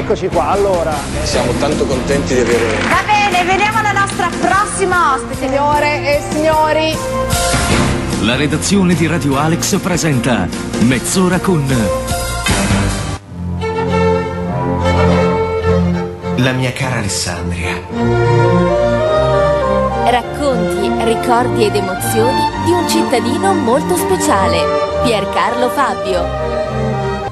Eccoci qua, allora. Siamo tanto contenti di avere... Va bene, veniamo alla nostra prossima ospite. Signore e signori. La redazione di Radio Alex presenta Mezz'ora con... La mia cara Alessandria. Racconti, ricordi ed emozioni di un cittadino molto speciale, Piercarlo Fabbio.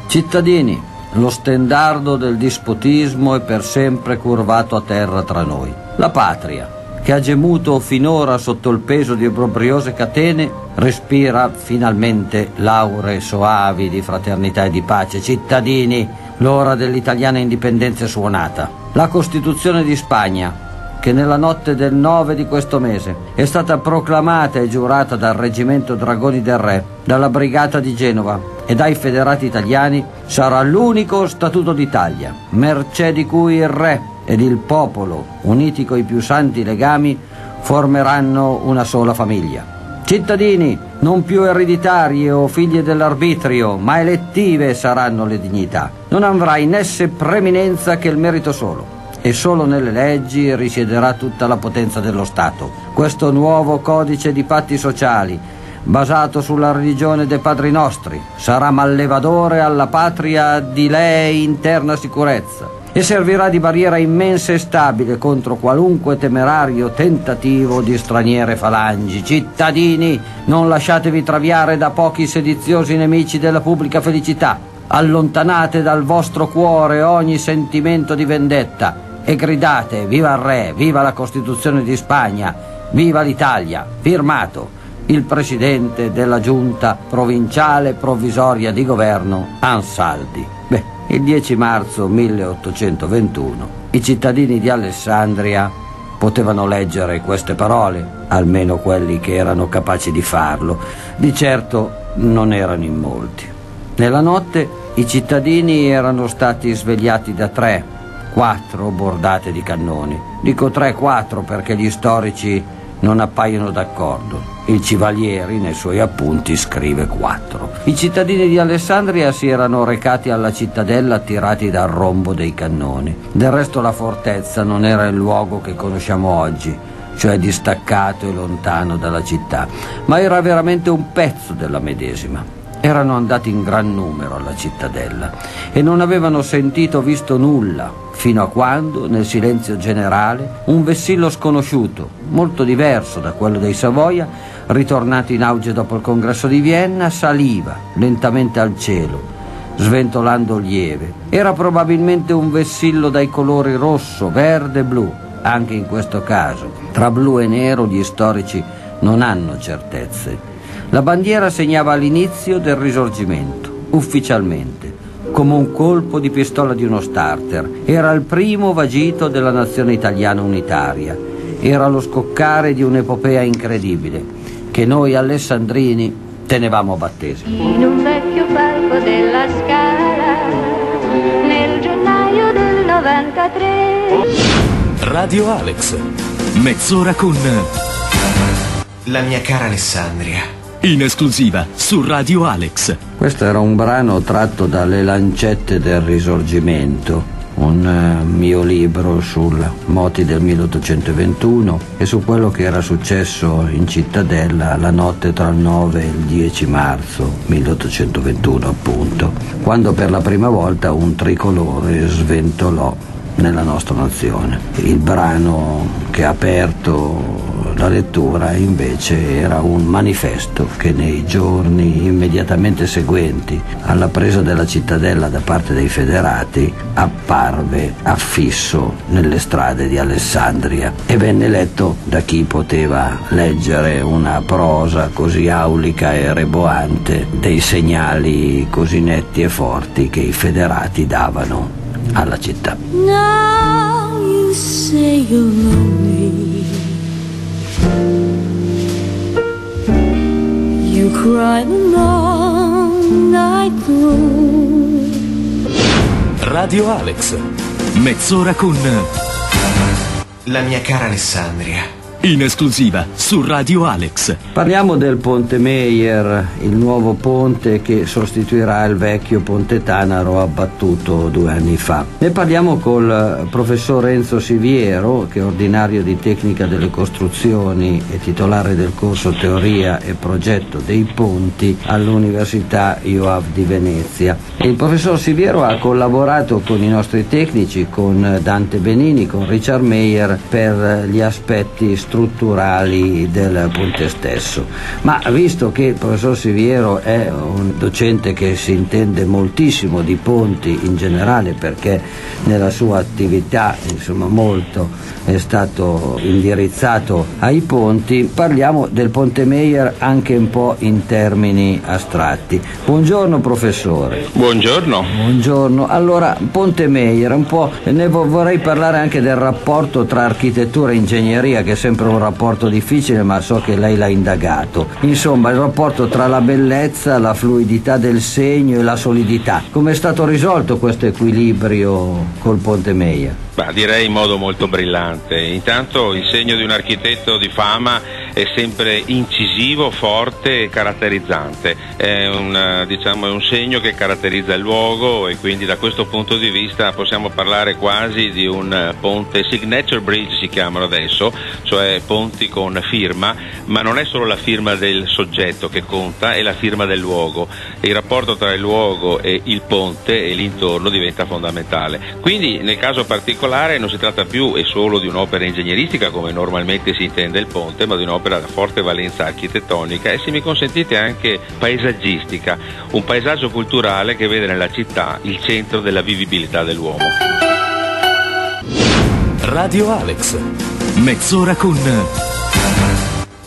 Cittadini, lo stendardo del dispotismo è per sempre curvato a terra tra noi. La patria, che ha gemuto finora sotto il peso di obbrobriose catene, respira finalmente lauree soavi di fraternità e di pace. Cittadini, l'ora dell'italiana indipendenza è suonata. La Costituzione di Spagna, che nella notte del 9 di questo mese è stata proclamata e giurata dal Reggimento Dragoni del Re, dalla Brigata di Genova e dai federati italiani, sarà l'unico Statuto d'Italia, mercé di cui il Re ed il popolo, uniti coi più santi legami, formeranno una sola famiglia. Cittadini, non più ereditarie o figlie dell'arbitrio, ma elettive saranno le dignità. Non avrai in esse preminenza che il merito solo e solo nelle leggi risiederà tutta la potenza dello Stato. Questo nuovo codice di patti sociali, basato sulla religione dei padri nostri, sarà mallevadore alla patria di lei interna sicurezza e servirà di barriera immensa e stabile contro qualunque temerario tentativo di straniere falangi. Cittadini, non lasciatevi traviare da pochi sediziosi nemici della pubblica felicità. Allontanate dal vostro cuore ogni sentimento di vendetta e gridate viva il re, viva la Costituzione di Spagna, viva l'Italia. Firmato il presidente della giunta provinciale provvisoria di governo Ansaldi. Beh, il 10 marzo 1821 i cittadini di Alessandria potevano leggere queste parole, almeno quelli che erano capaci di farlo. Di certo non erano in molti. Nella notte i cittadini erano stati svegliati da tre, quattro bordate di cannoni. Dico tre, quattro perché gli storici non appaiono d'accordo. Il Civalieri nei suoi appunti scrive quattro. I cittadini di Alessandria si erano recati alla cittadella attirati dal rombo dei cannoni. Del resto la fortezza non era il luogo che conosciamo oggi, cioè distaccato e lontano dalla città, ma era veramente un pezzo della medesima. Erano andati in gran numero alla cittadella e non avevano sentito o visto nulla fino a quando, nel silenzio generale, un vessillo sconosciuto, molto diverso da quello dei Savoia, ritornato in auge dopo il congresso di Vienna, saliva lentamente al cielo, sventolando lieve. Era probabilmente un vessillo dai colori rosso, verde e blu, anche in questo caso. Tra blu e nero gli storici non hanno certezze. La bandiera segnava l'inizio del risorgimento, ufficialmente come un colpo di pistola di uno starter. Era il primo vagito della nazione italiana unitaria. Era lo scoccare di un'epopea incredibile che noi alessandrini tenevamo a battesimo. In un vecchio palco della Scala nel gennaio del 93. Radio Alex. Mezz'ora con... La mia cara Alessandria. In esclusiva su Radio Alex. Questo era un brano tratto dalle lancette del Risorgimento, un eh, mio libro sul moti del 1821 e su quello che era successo in cittadella la notte tra il 9 e il 10 marzo 1821 appunto, quando per la prima volta un tricolore sventolò nella nostra nazione. Il brano che ha aperto la lettura invece era un manifesto che nei giorni immediatamente seguenti alla presa della cittadella da parte dei federati apparve affisso nelle strade di Alessandria e venne letto da chi poteva leggere una prosa così aulica e reboante dei segnali così netti e forti che i federati davano alla città. Now you say you're lonely. You cry the long night through. Radio Alex. Mezz'ora con... La mia cara Alessandria. In esclusiva su Radio Alex. Parliamo del Ponte Meyer, il nuovo ponte che sostituirà il vecchio Ponte Tanaro abbattuto due anni fa. Ne parliamo col professor Enzo Siviero, che è ordinario di tecnica delle costruzioni e titolare del corso Teoria e progetto dei ponti all'Università IOAV di Venezia. Il professor Siviero ha collaborato con i nostri tecnici, con Dante Benini, con Richard Meyer per gli aspetti strutturali del ponte stesso. Ma visto che il professor Siviero è un docente che si intende moltissimo di ponti in generale perché nella sua attività insomma molto è stato indirizzato ai ponti, parliamo del ponte Meyer anche un po' in termini astratti. Buongiorno professore. Buongiorno. Buongiorno. Allora, Ponte Meyer, un po' ne vorrei parlare anche del rapporto tra architettura e ingegneria che è sempre un rapporto difficile, ma so che lei l'ha indagato. Insomma, il rapporto tra la bellezza, la fluidità del segno e la solidità. Come è stato risolto questo equilibrio col Ponte Meyer? Bah, direi in modo molto brillante. Intanto il segno di un architetto di fama è sempre incisivo, forte e caratterizzante. È un, diciamo, è un segno che caratterizza il luogo e quindi da questo punto di vista possiamo parlare quasi di un ponte signature bridge si chiamano adesso, cioè ponti con firma, ma non è solo la firma del soggetto che conta, è la firma del luogo. Il rapporto tra il luogo e il ponte e l'intorno diventa fondamentale. Quindi nel caso particolare non si tratta più e solo di un'opera ingegneristica come normalmente si intende il ponte, ma di un'opera da forte valenza architettonica e se mi consentite anche paesaggistica, un paesaggio culturale che vede nella città il centro della vivibilità dell'uomo. Radio Alex. Mezz'ora con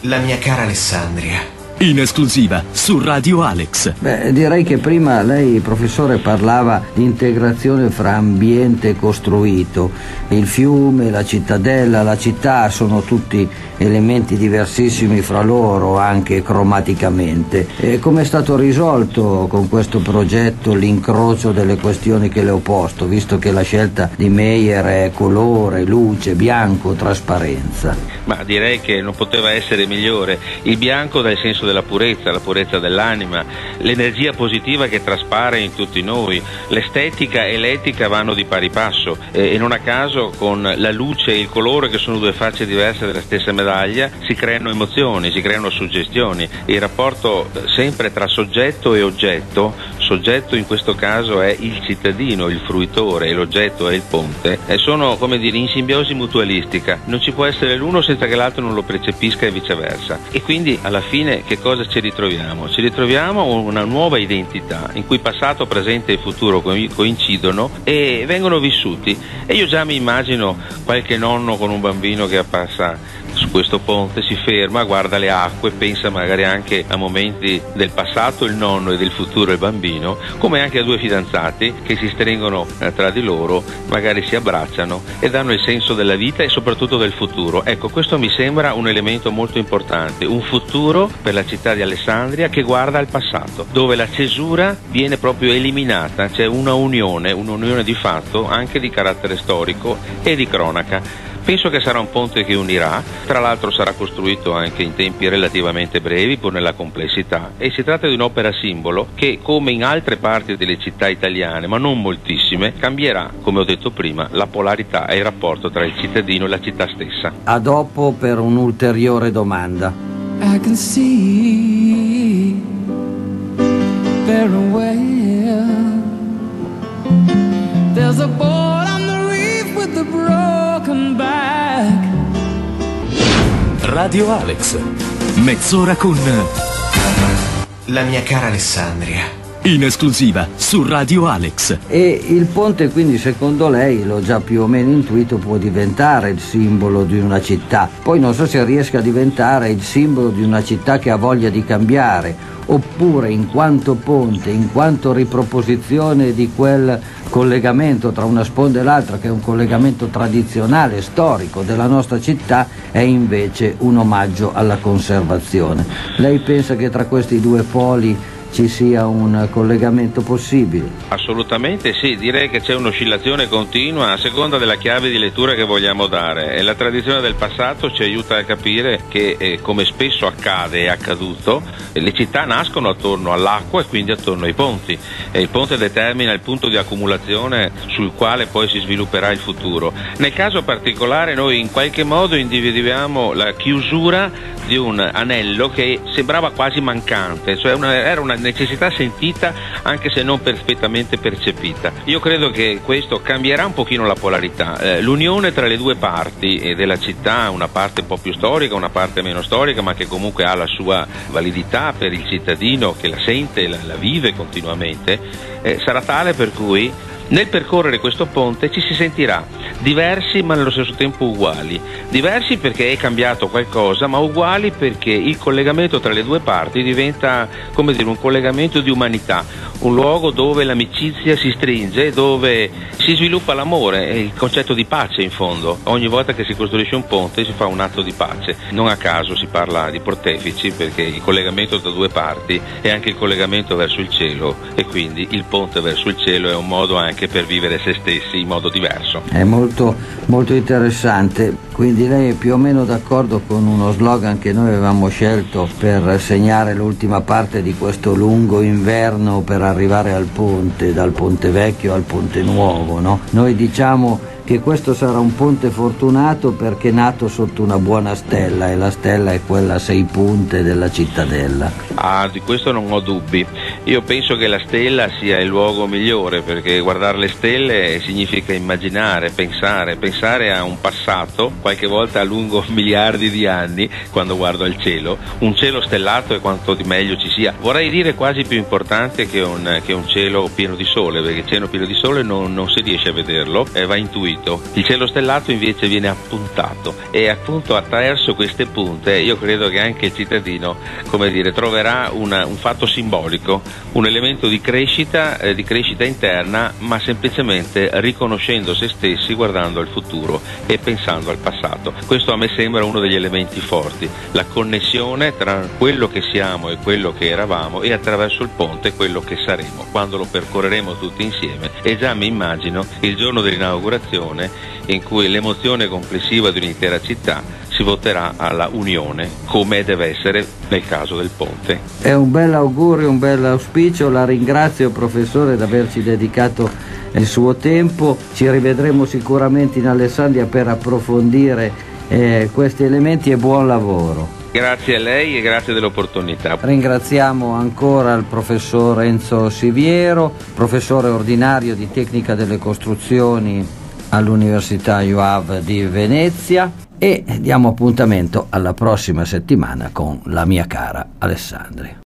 La mia cara Alessandria. In esclusiva su Radio Alex. Beh, direi che prima lei, professore, parlava di integrazione fra ambiente costruito. Il fiume, la cittadella, la città sono tutti elementi diversissimi fra loro, anche cromaticamente. E come è stato risolto con questo progetto l'incrocio delle questioni che le ho posto, visto che la scelta di Meyer è colore, luce, bianco, trasparenza? Ma direi che non poteva essere migliore. Il bianco dà il senso della purezza, la purezza dell'anima, l'energia positiva che traspare in tutti noi. L'estetica e l'etica vanno di pari passo e non a caso con la luce e il colore che sono due facce diverse della stessa medaglia si creano emozioni, si creano suggestioni. Il rapporto sempre tra soggetto e oggetto, soggetto in questo caso è il cittadino, il fruitore e l'oggetto è il ponte, e sono come dire in simbiosi mutualistica. Non ci può essere l'uno senza che l'altro non lo percepisca e viceversa. E quindi alla fine che cosa ci ritroviamo? Ci ritroviamo una nuova identità in cui passato, presente e futuro coincidono e vengono vissuti. E io già mi immagino qualche nonno con un bambino che passa su questo ponte, si ferma, guarda le acque, pensa magari anche a momenti del passato, il nonno e del futuro il bambino, come anche a due fidanzati che si stringono eh, tra di loro, magari si abbracciano e danno il senso della vita e soprattutto del futuro. Ecco, questo mi sembra un elemento molto importante, un futuro per la città di Alessandria che guarda al passato, dove la cesura viene proprio eliminata, c'è una unione, un'unione di fatto anche di carattere storico e di cronaca. Penso che sarà un ponte che unirà, tra l'altro sarà costruito anche in tempi relativamente brevi pur nella complessità e si tratta di un'opera simbolo che come in altre parti delle città italiane, ma non moltissime, cambierà, come ho detto prima, la polarità e il rapporto tra il cittadino e la città stessa. A dopo per un'ulteriore domanda. I can see very well. There's a board on the reef with a broken back. Radio Alex. Mezz'ora con La mia cara Alessandria. In esclusiva su Radio Alex. E il ponte quindi secondo lei, l'ho già più o meno intuito, può diventare il simbolo di una città. Poi non so se riesca a diventare il simbolo di una città che ha voglia di cambiare, oppure in quanto ponte, in quanto riproposizione di quel collegamento tra una sponda e l'altra, che è un collegamento tradizionale, storico della nostra città, è invece un omaggio alla conservazione. Lei pensa che tra questi due poli ci sia un collegamento possibile. Assolutamente sì, direi che c'è un'oscillazione continua a seconda della chiave di lettura che vogliamo dare e la tradizione del passato ci aiuta a capire che eh, come spesso accade e è accaduto, le città nascono attorno all'acqua e quindi attorno ai ponti e il ponte determina il punto di accumulazione sul quale poi si svilupperà il futuro. Nel caso particolare noi in qualche modo individuiamo la chiusura di un anello che sembrava quasi mancante, cioè una, era una necessità sentita anche se non perfettamente percepita. Io credo che questo cambierà un pochino la polarità. Eh, l'unione tra le due parti eh, della città, una parte un po' più storica, una parte meno storica, ma che comunque ha la sua validità per il cittadino che la sente, la, la vive continuamente, eh, sarà tale per cui nel percorrere questo ponte ci si sentirà diversi ma nello stesso tempo uguali. Diversi perché è cambiato qualcosa, ma uguali perché il collegamento tra le due parti diventa come dire, un collegamento di umanità, un luogo dove l'amicizia si stringe, dove si sviluppa l'amore, è il concetto di pace in fondo. Ogni volta che si costruisce un ponte si fa un atto di pace. Non a caso si parla di portefici perché il collegamento tra due parti è anche il collegamento verso il cielo e quindi il ponte verso il cielo è un modo anche per vivere se stessi in modo diverso. È molto, molto interessante, quindi lei è più o meno d'accordo con uno slogan che noi avevamo scelto per segnare l'ultima parte di questo lungo inverno per arrivare al ponte, dal ponte vecchio al ponte nuovo. No? Noi diciamo che questo sarà un ponte fortunato perché è nato sotto una buona stella e la stella è quella a sei punte della cittadella. Ah, di questo non ho dubbi. Io penso che la stella sia il luogo migliore perché guardare le stelle significa immaginare, pensare, pensare a un passato, qualche volta a lungo miliardi di anni, quando guardo al cielo. Un cielo stellato è quanto di meglio ci sia. Vorrei dire quasi più importante che un, che un cielo pieno di sole, perché il cielo pieno di sole non, non si riesce a vederlo, eh, va intuito. Il cielo stellato invece viene appuntato e appunto attraverso queste punte io credo che anche il cittadino, come dire, troverà una, un fatto simbolico un elemento di crescita, eh, di crescita interna, ma semplicemente riconoscendo se stessi, guardando al futuro e pensando al passato. Questo a me sembra uno degli elementi forti, la connessione tra quello che siamo e quello che eravamo e attraverso il ponte quello che saremo, quando lo percorreremo tutti insieme. E già mi immagino il giorno dell'inaugurazione in cui l'emozione complessiva di un'intera città si voterà alla unione, come deve essere nel caso del ponte. È un bel augurio, un bel auspicio, la ringrazio professore di averci dedicato il suo tempo, ci rivedremo sicuramente in Alessandria per approfondire eh, questi elementi e buon lavoro. Grazie a lei e grazie dell'opportunità. Ringraziamo ancora il professor Enzo Siviero, professore ordinario di tecnica delle costruzioni all'Università UAV di Venezia e diamo appuntamento alla prossima settimana con la mia cara Alessandria.